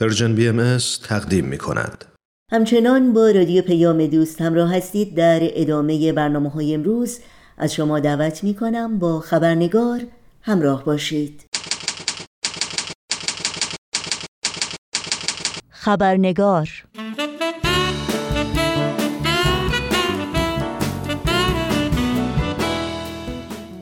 پرژن بی ام تقدیم می کند. همچنان با رادیو پیام دوست همراه هستید در ادامه برنامه های امروز. از شما دعوت می کنم با خبرنگار همراه باشید. خبرنگار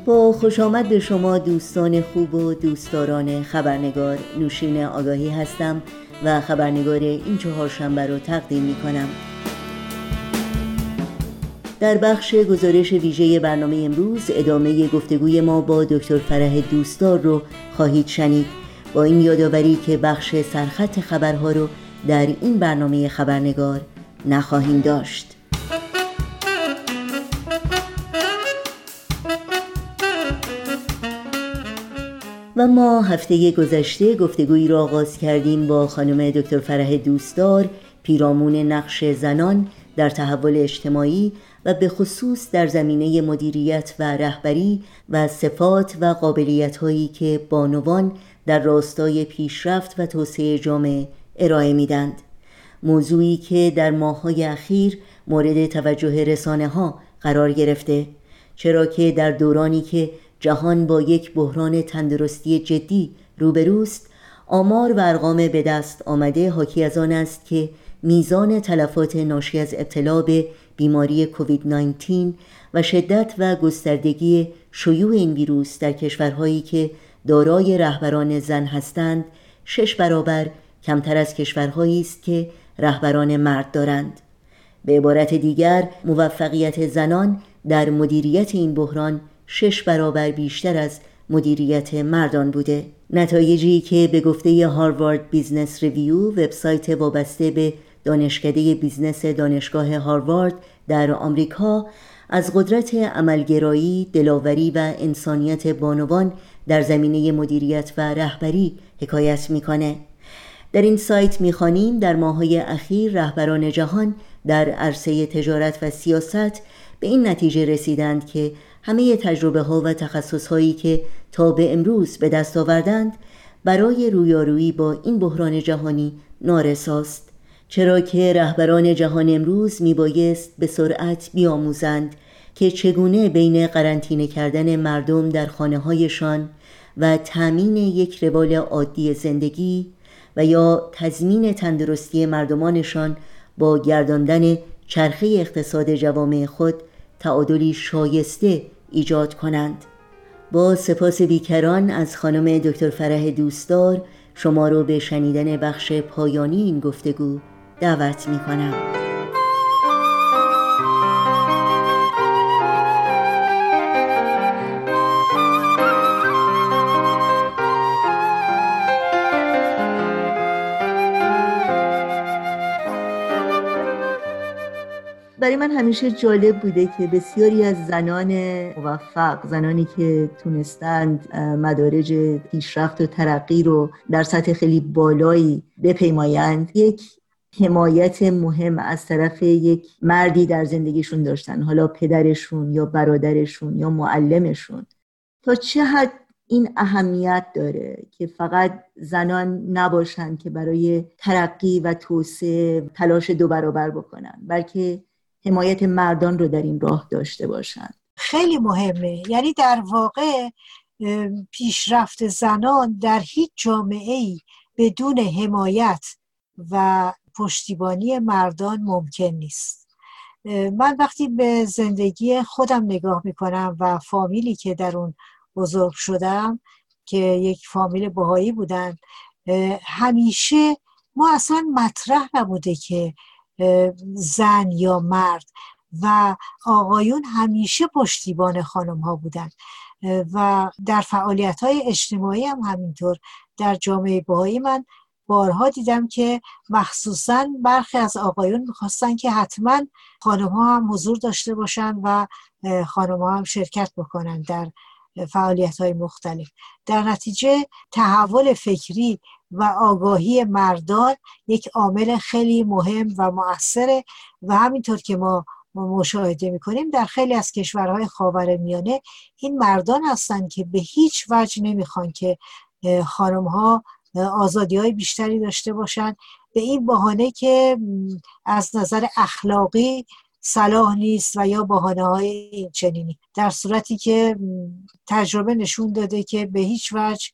با خوش آمد به شما دوستان خوب و دوستداران خبرنگار. نوشین آگاهی هستم. و خبرنگار این چهارشنبه رو تقدیم می کنم در بخش گزارش ویژه برنامه امروز ادامه گفتگوی ما با دکتر فرح دوستدار رو خواهید شنید. با این یادآوری که بخش سرخط خبرها رو در این برنامه خبرنگار نخواهیم داشت. و ما هفته گذشته گفتگویی را آغاز کردیم با خانم دکتر فرح دوستدار پیرامون نقش زنان در تحول اجتماعی و به خصوص در زمینه مدیریت و رهبری و صفات و قابلیت هایی که بانوان در راستای پیشرفت و توسعه جامعه ارائه میدند موضوعی که در ماههای اخیر مورد توجه رسانه ها قرار گرفته چرا که در دورانی که جهان با یک بحران تندرستی جدی روبروست. آمار و ارقام به دست آمده حاکی از آن است که میزان تلفات ناشی از ابتلا به بیماری کووید 19 و شدت و گستردگی شیوع این ویروس در کشورهایی که دارای رهبران زن هستند شش برابر کمتر از کشورهایی است که رهبران مرد دارند. به عبارت دیگر موفقیت زنان در مدیریت این بحران شش برابر بیشتر از مدیریت مردان بوده نتایجی که به گفته Harvard Business Review وبسایت وابسته به دانشکده business دانشگاه هاروارد در آمریکا از قدرت عملگرایی، دلاوری و انسانیت بانوان در زمینه مدیریت و رهبری حکایت می‌کنه. در این سایت می‌خوانیم در ماهای اخیر رهبران جهان در عرصه تجارت و سیاست به این نتیجه رسیدند که همه تجربه ها و تخصص هایی که تا به امروز به دست آوردند برای رویارویی با این بحران جهانی نارساست. چرا که رهبران جهان امروز میبایست به سرعت بیاموزند که چگونه بین قرنطینه کردن مردم در خانه هایشان و تأمین یک روال عادی زندگی و یا تضمین تندرستی مردمانشان با گرداندن چرخه اقتصاد جوامع خود تعادلی شایسته ایجاد کنند با سپاس بیکران از خانم دکتر فرح دوستدار شما رو به شنیدن بخش پایانی این گفتگو دعوت می کنم. من همیشه جالب بوده که بسیاری از زنان موفق زنانی که تونستند مدارج پیشرفت و ترقی رو در سطح خیلی بالایی بپیمایند یک حمایت مهم از طرف یک مردی در زندگیشون داشتن حالا پدرشون یا برادرشون یا معلمشون. تا چه حد این اهمیت داره که فقط زنان نباشند که برای ترقی و توسعه تلاش دو برابر بکنن بلکه حمایت مردان رو در این راه داشته باشند. خیلی مهمه. یعنی در واقع پیشرفت زنان در هیچ جامعه ای بدون حمایت و پشتیبانی مردان ممکن نیست. من وقتی به زندگی خودم نگاه می‌کنم و فامیلی که در اون بزرگ شدم که یک فامیل بهایی بودن همیشه ما اصلا مطرح نبوده که زن یا مرد و آقایون همیشه پشتیبان خانم ها بودن. و در فعالیت های اجتماعی هم همینطور در جامعه بهایی من بارها دیدم که مخصوصا برخی از آقایون می‌خواستن که حتما خانم ها هم حضور داشته باشن و خانم ها هم شرکت بکنن در فعالیت های مختلف. در نتیجه تحول فکری و آگاهی مردان یک عامل خیلی مهم و مؤثره و همینطور که ما مشاهده می‌کنیم در خیلی از کشورهای خاور میانه این مردان هستند که به هیچ وجه نمی‌خوان که خانم ها آزادی های بیشتری داشته باشن. به این بهانه که از نظر اخلاقی صلاح نیست و یا بحانه های چنینی. در صورتی که تجربه نشون داده که به هیچ وجه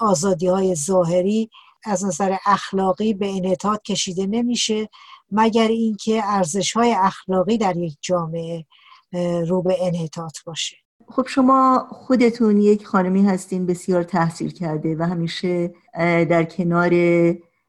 آزادی های ظاهری از نظر اخلاقی به انعطاف کشیده نمیشه مگر اینکه ارزش های اخلاقی در یک جامعه رو به انحطاط باشه. خب شما خودتون یک خانمی هستین بسیار تحصیل کرده و همیشه در کنار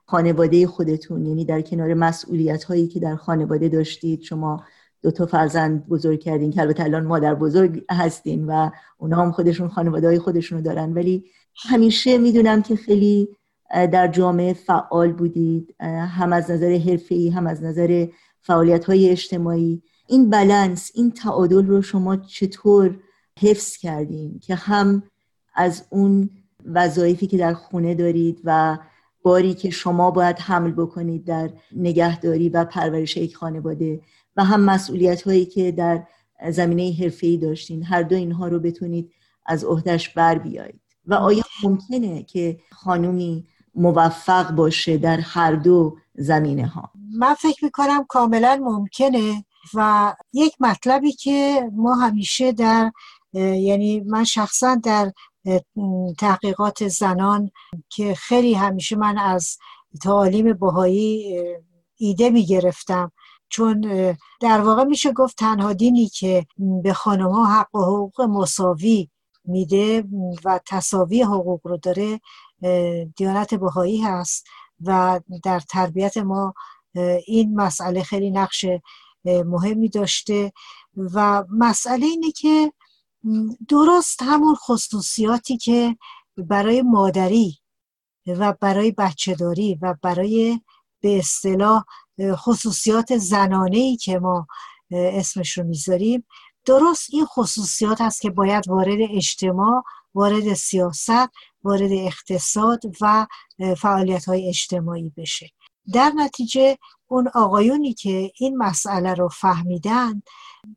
خانواده خودتون یعنی در کنار مسئولیت هایی که در خانواده داشتید شما دو تا فرزند بزرگ کردین که البته الان مادر بزرگ هستین و اونا هم خودشون خانواده های خودشون رو دارن ولی همیشه می‌دونم که خیلی در جامعه فعال بودید هم از نظر حرفه‌ای هم از نظر فعالیت های اجتماعی. این بلنس این تعادل رو شما چطور حفظ کردین که هم از اون وظایفی که در خونه دارید و باری که شما باید حمل بکنید در نگهداری و پرورش یک خانواده و هم مسئولیت هایی که در زمینه حرفه‌ای داشتین هر دو اینها رو بتونید از عهدهش بر بیایید. و آیا ممکنه که خانومی موفق باشه در هر دو زمینه ها من فکر می‌کنم کاملا ممکنه و یک مطلبی که ما همیشه در یعنی من شخصا در تحقیقات زنان که خیلی همیشه من از تعالیم بهایی ایده می‌گرفتم. چون در واقع میشه گفت تنها دینی که به خانم ها حق و حقوق مساوی میده و تصاوی حقوق رو داره دیانت بهایی هست و در تربیت ما این مسئله خیلی نقش مهمی داشته و مسئله اینه که درست همون خصوصیاتی که برای مادری و برای بچهداری و برای به اصطلاح خصوصیات زنانه ای که ما اسمش رو می‌ذاریم درست این خصوصیات هست که باید وارد اجتماع وارد سیاست وارد اقتصاد و فعالیت های اجتماعی بشه. در نتیجه اون آقایونی که این مسئله رو فهمیدن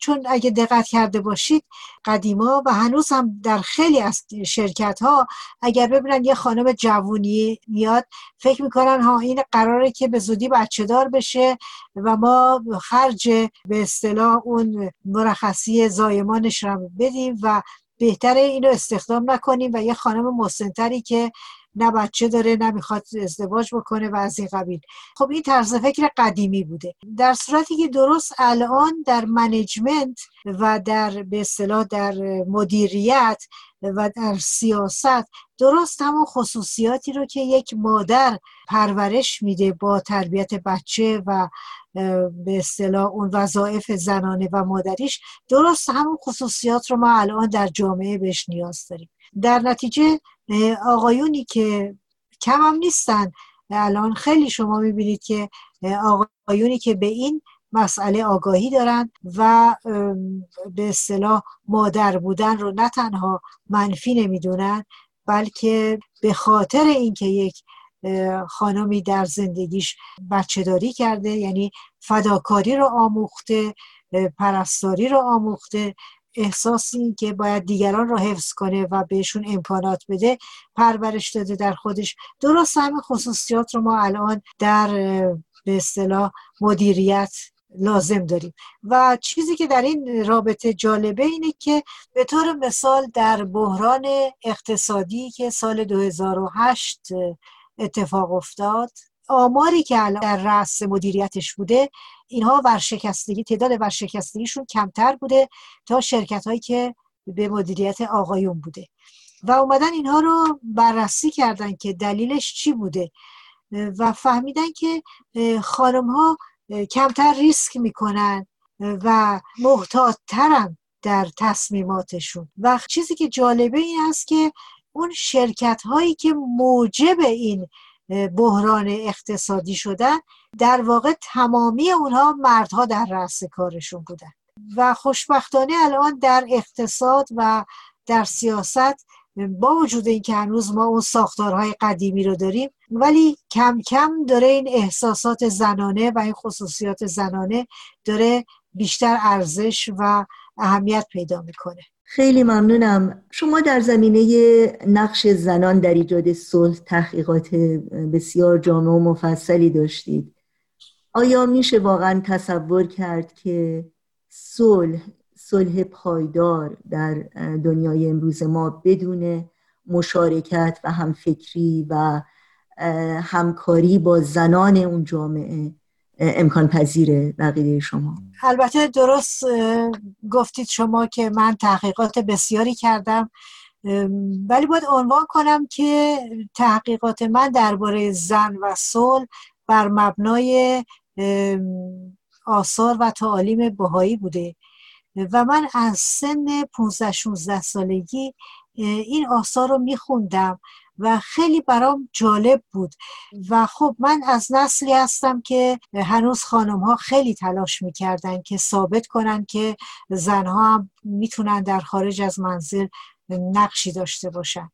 چون اگه دقت کرده باشید قدیما و هنوز هم در خیلی از شرکت ها اگر ببینن یه خانم جوونی میاد فکر می‌کنن ها این قراره که به زودی بچه دار بشه و ما خرج به اصطلاح اون مرخصی زایمانش رو بدیم و بهتره اینو استخدام نکنیم و یه خانم مسنتری که نه بچه داره نه می‌خواد ازدواج بکنه و از این قبیل. خب این طرز فکر قدیمی بوده. در صورتی که درست الان در منیجمنت و در به اصطلاح در مدیریت و در سیاست درست همون خصوصیاتی رو که یک مادر پرورش میده با تربیت بچه و به اصطلاح اون وظایف زنانه و مادریش درست همون خصوصیات رو ما الان در جامعه بهش نیاز داریم. در نتیجه آقایونی که کم هم نیستن. الان خیلی شما می‌بینید که آقایونی که به این مسئله آگاهی دارن و به اصطلاح مادر بودن رو نه تنها منفی نمی‌دونن بلکه به خاطر اینکه یک خانمی در زندگیش بچه داری کرده یعنی فداکاری رو آموخته پرستاری رو آموخته احساسی که باید دیگران رو حفظ کنه و بهشون امکانات بده پرورش داده در خودش. درست همه خصوصیات رو ما الان در به اصطلاح مدیریت لازم داریم. و چیزی که در این رابطه جالبه اینه که به طور مثال در بحران اقتصادی که سال 2008 اتفاق افتاد آماری که الان در رأس مدیریتش بوده اینها ورشکستگی تعداد ورشکستگیشون کمتر بوده تا شرکت هایی که به مدیریت آقایون بوده. و اومدن اینها رو بررسی کردن که دلیلش چی بوده. و فهمیدن که خانم ها کمتر ریسک می‌کنن و محتاطترن در تصمیماتشون. و چیزی که جالبه این است که اون شرکت هایی که موجب این بحران اقتصادی شدن در واقع تمامی اونها مردها در رأس کارشون بودن. و خوشبختانه الان در اقتصاد و در سیاست با وجود اینکه هنوز ما اون ساختارهای قدیمی رو داریم ولی کم کم داره این احساسات زنانه و این خصوصیات زنانه داره بیشتر ارزش و اهمیت پیدا می‌کنه. خیلی ممنونم. شما در زمینه نقش زنان در ایجاد صلح تحقیقات بسیار جامع و مفصلی داشتید. آیا میشه واقعا تصور کرد که صلح صلح پایدار در دنیای امروز ما بدون مشارکت و همفکری و همکاری با زنان اون جامعه امکان پذیره بقیه شما. البته درست گفتید شما که من تحقیقات بسیاری کردم ولی باید عنوان کنم که تحقیقات من درباره زن و صلح بر مبنای آثار و تعالیم بهایی بوده. و من از سن 15 16 سالگی این آثار رو میخوندم. و خیلی برام جالب بود. و خب من از نسلی هستم که هنوز خانم ها خیلی تلاش می‌کردن که ثابت کنن که زنها هم می‌تونن در خارج از منزل نقشی داشته باشن.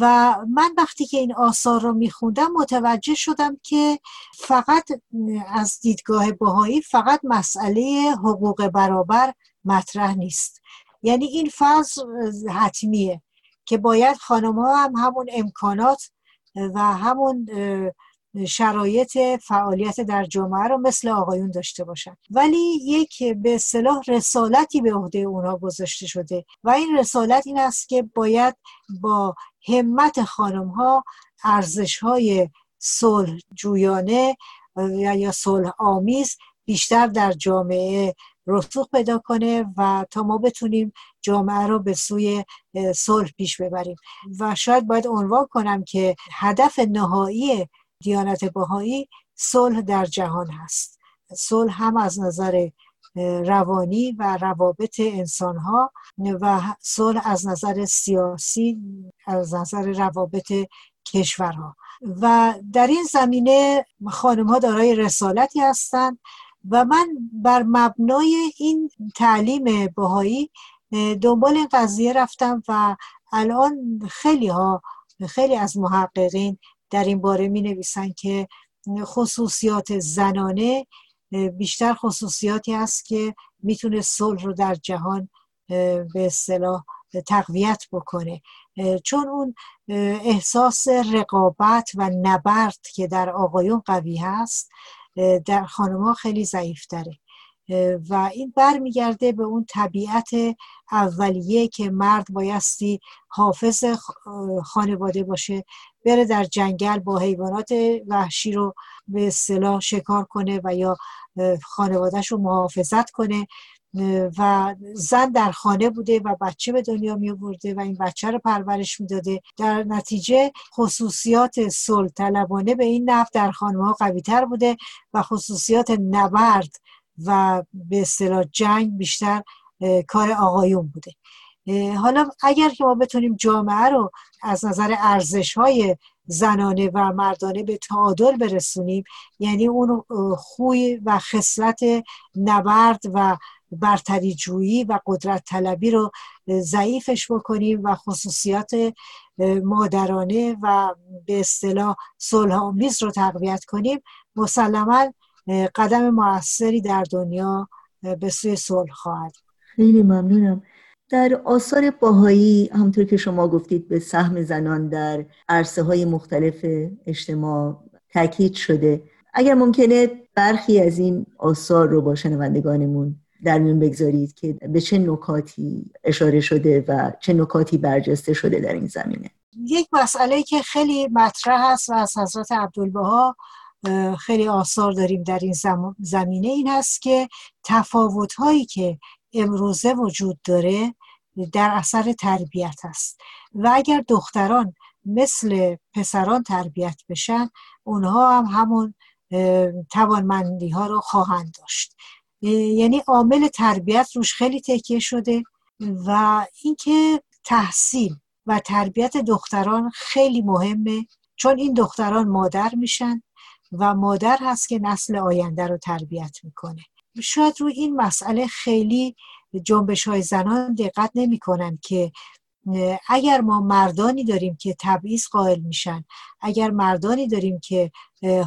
و من وقتی که این آثار رو میخوندم متوجه شدم که فقط از دیدگاه بهایی فقط مسئله حقوق برابر مطرح نیست. یعنی این فاز حتمیه. که باید خانم ها هم همون امکانات و همون شرایط فعالیت در جامعه رو مثل آقایون داشته باشن. ولی یک به اصطلاح رسالتی به عهده اونها گذاشته شده و این رسالت این است که باید با همت خانم ها ارزش های صلح جویانه یا صلح آمیز بیشتر در جامعه رسوخ پیدا کنه و تا ما بتونیم جامعه رو به سوی صلح پیش ببریم. و شاید باید عنوان کنم که هدف نهایی دیانت بهایی صلح در جهان هست. صلح هم از نظر روانی و روابط انسان ها و صلح از نظر سیاسی از نظر روابط کشورها. و در این زمینه خانم ها دارای رسالتی هستند و من بر مبنای این تعلیم بهایی دنبال این قضیه رفتم و الان خیلی ها خیلی از محققین در این باره می نویسن که خصوصیات زنانه بیشتر خصوصیاتی است که می‌تونه صلح رو در جهان به اصطلاح تقویت بکنه. چون اون احساس رقابت و نبرد که در آقایون قوی هست در خانمها خیلی ضعیف داره و این برمیگرده به اون طبیعت اولیه که مرد بایستی حافظ خانواده باشه بره در جنگل با حیوانات وحشی رو به اصطلاح شکار کنه و یا خانوادهش رو محافظت کنه. و زن در خانه بوده و بچه به دنیا می آورده و این بچه رو پرورش می‌داده در نتیجه خصوصیات صلح طلبانه به این نفت در خانه ها قوی تر بوده و خصوصیات نبرد و به اصطلاح جنگ بیشتر کار آقایون بوده. حالا اگر که ما بتونیم جامعه رو از نظر ارزش های زنانه و مردانه به تعادل برسونیم یعنی اون خوی و خصلت نبرد و برتری جویی و قدرت طلبی رو ضعیفش بکنیم و خصوصیات مادرانه و به اصطلاح صلح آمیز رو تقویت کنیم. مسلما قدم موثری در دنیا به سوی صلح خواهد. خیلی ممنونم. در آثار باهایی همطور که شما گفتید به سهم زنان در عرصه های مختلف اجتماع تاکید شده. اگر ممکنه برخی از این آثار رو با شنوندگانمون در میون بگذارید که به چه نکاتی اشاره شده و چه نکاتی برجسته شده در این زمینه؟ یک مسئله که خیلی مطرح است و از حضرت عبدالبها خیلی آثار داریم در این زمینه این هست که تفاوت هایی که امروزه وجود داره در اثر تربیت است. و اگر دختران مثل پسران تربیت بشن اونها هم همون توانمندی ها رو خواهند داشت. یعنی عامل تربیت روش خیلی تکیه شده و اینکه تحصیل و تربیت دختران خیلی مهمه چون این دختران مادر میشن و مادر هست که نسل آینده رو تربیت می‌کنه. شاید روی این مسئله خیلی جنبش های زنان دقت نمی کنن که اگر ما مردانی داریم که تبعیض قائل میشن اگر مردانی داریم که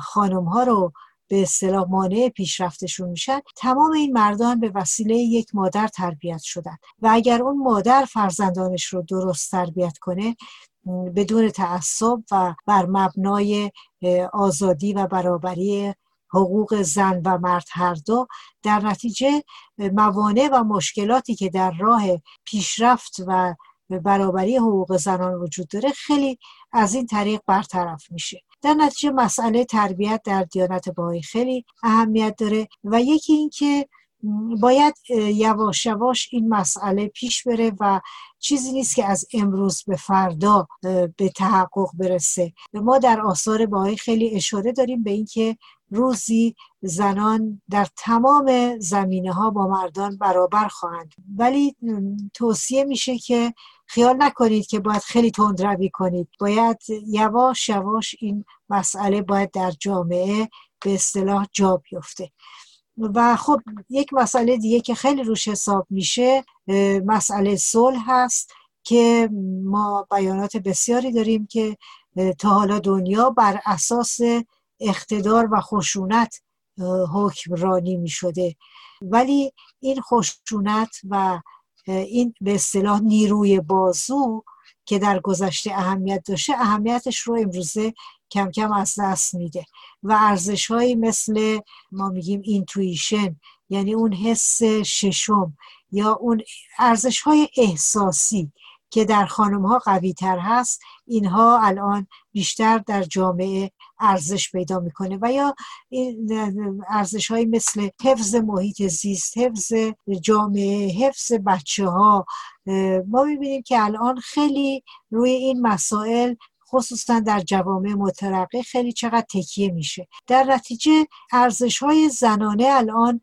خانم ها رو به اصطلاح مانع پیشرفتشون میشن تمام این مردان به وسیله یک مادر تربیت شدن و اگر اون مادر فرزندانش رو درست تربیت کنه بدون تعصب و بر مبنای آزادی و برابری حقوق زن و مرد هر دو در نتیجه موانع و مشکلاتی که در راه پیشرفت و برابری حقوق زنان وجود داره خیلی از این طریق برطرف میشه. در نتیجه مسئله تربیت در دیانت باهایی خیلی اهمیت داره و یکی اینکه باید یواش یواش این مسئله پیش بره و چیزی نیست که از امروز به فردا به تحقق برسه. ما در آثار باهایی خیلی اشاره داریم به اینکه روزی زنان در تمام زمینه ها با مردان برابر خواهند. ولی توصیه میشه که خیال نکنید که باید خیلی تندروی کنید. باید یواش یواش این مسئله باید در جامعه به اصطلاح جا بیفته. و خب یک مسئله دیگه که خیلی روش حساب میشه مسئله صلح هست که ما بیانات بسیاری داریم که تا حالا دنیا بر اساس اقتدار و خشونت حکمرانی می شده ولی این خشونت و این به اصطلاح نیروی بازو که در گذشته اهمیت داشته اهمیتش رو امروزه کم کم از دست میده. و ارزش هایی مثل ما میگیم اینتویشن یعنی اون حس ششم یا اون ارزش های احساسی که در خانم ها قوی تر هست اینها الان بیشتر در جامعه ارزش پیدا می‌کنه و یا ارزش های مثل حفظ محیط زیست حفظ جامعه حفظ بچه ها ما می‌بینیم که الان خیلی روی این مسائل خصوصا در جوامع مترقی خیلی چقدر تکیه میشه. در نتیجه ارزش های زنانه الان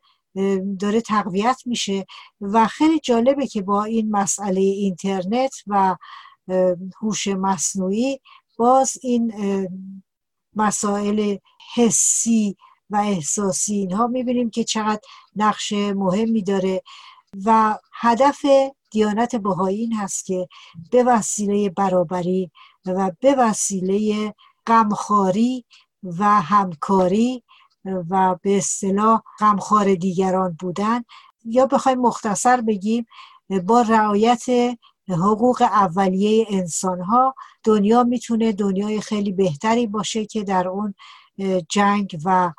داره تقویت میشه و خیلی جالبه که با این مسئله اینترنت و هوش مصنوعی باز این مسائل حسی و احساسی اینها می‌بینیم که چقدر نقش مهمی داره و هدف دیانت بهایی این هست که به وسیله برابری و به وسیله غمخواری و همکاری و به اصطلاح غمخوار دیگران بودن. یا بخوایم مختصر بگیم با رعایت حقوق اولیه انسان ها دنیا می‌تونه دنیای خیلی بهتری باشه که در اون جنگ و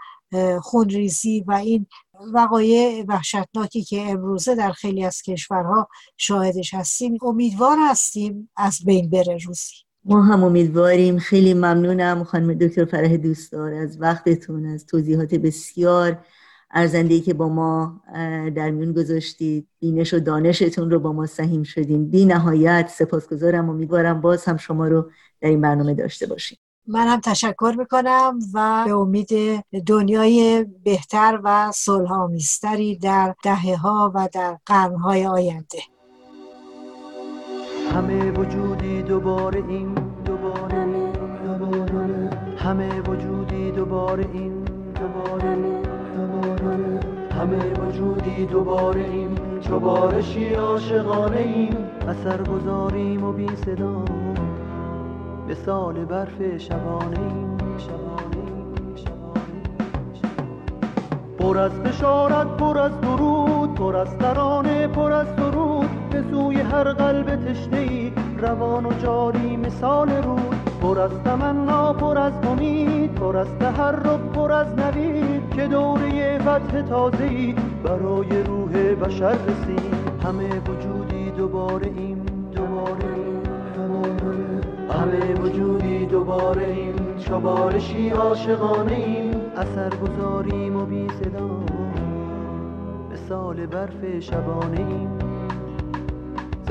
خونریزی و این وقایع وحشتناکی که امروزه در خیلی از کشورها شاهدش هستیم. امیدوار هستیم از بین بره روزی. ما هم امیدواریم. خیلی ممنونم خانم دکتر فرح دوستدار از وقتتون از توضیحات بسیار ارزنده که با ما در میون گذاشتید. بینش و دانشتون رو با ما سهیم شدیم بی نهایت سپاسگزارم امیدوارم باز هم شما رو در این برنامه داشته باشیم. من هم تشکر می‌کنم و به امید دنیای بهتر و صلحآمیزتری در دهه ها و در قرنهای آینده. همه وجودی دوباره این دوباره همه وجودی دوباره این دوباره همه وجودی دوباره این چو بارشی عاشقانه ایم. اثر گذاریم و بی صدا به سال برف شبانه ایم. پر از بشارت پر از درود پر از ترانه پر از درود. به سوی هر قلب تشنه ای روان و جاری مثال رود. پر از تمنا پر از امید پر از تحرک پر از نوید که دوره فتح تازه ای برای روح بشر رسید. همه وجودی دوباره ایم دوباره همه وجودی دوباره ایم. چوبارشی عاشقانه ایم. اثر گذاریم و بی صدا مثال برف شبانه ایم.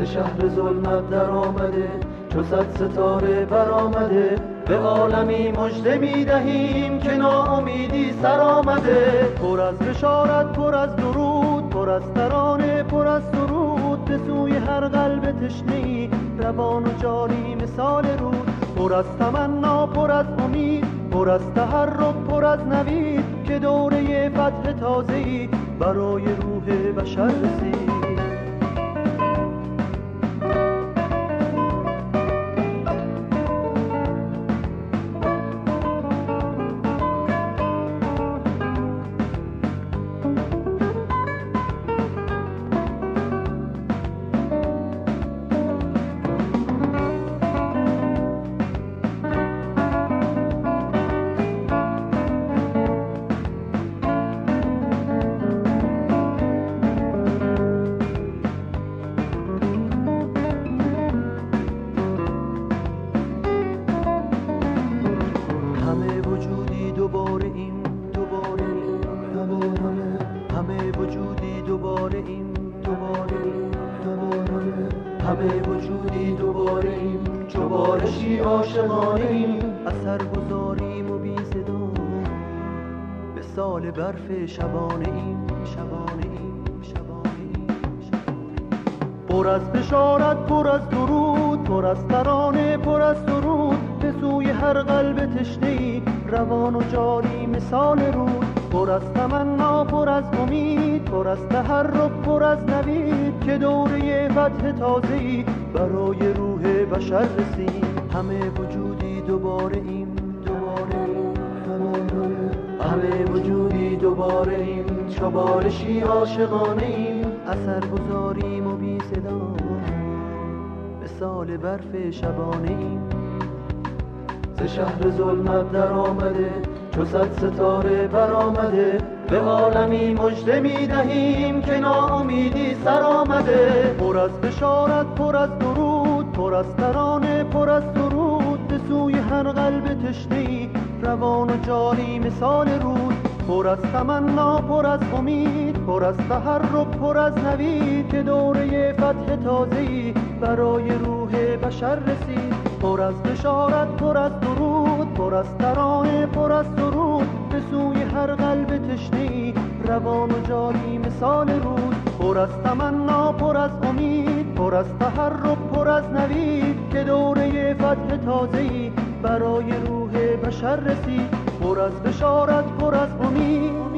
شهر ظلمت در آمده چو صد ستاره برآمده به عالمی مژده می دهیم که ناامیدی سر آمده پر از بشارت پر از درود پر از ترانه پر از سرود به سوی هر قلب تشنه روان و جاری مثال رود. پر از تمنا پر از امید پر از تحرک پر از نوید که دوره فتح تازه برای روح بشر رسید. شبانه این شبانه این شبانه پر از بشارت پر از درود پر از ترانه پر از درود. به سوی هر قلب تشنه روان و جاری مثال رود. پر از تمنا پر از امید پر از تحرک پر از نوید. که دوره فتح تازه‌ای برای روح بشر رسید. همه وجودی دوباره این دوباره همه وجودی دوباره این چوبارشی عاشقانه این اثر گذاریم و بی صدا مثال برف شبانه این ز شهر ظلمت در آمده چو صد ستاره برآمده. به عالمی مژده می دهیم که ناامیدی سر آمده. پر از بشارت پر از درود پر از ترانه پر از درود. به سوی هر قلب تشنه روان و جاری مثال رود. پر از تمنا پر از امید پر از تحرک پر از نوید که دوره فتح تازه‌ای برای روح بشر رسید پر از بشارت پر از درود پر از ترانه پر از درود به سوی هر قلب تشنه روان و جاری مثال رود پر از تمنا پر از امید پر از تحرک پر از نوید که دوره فتح تازه‌ای برای روح بشر رسید پر از بشارت پر از امید.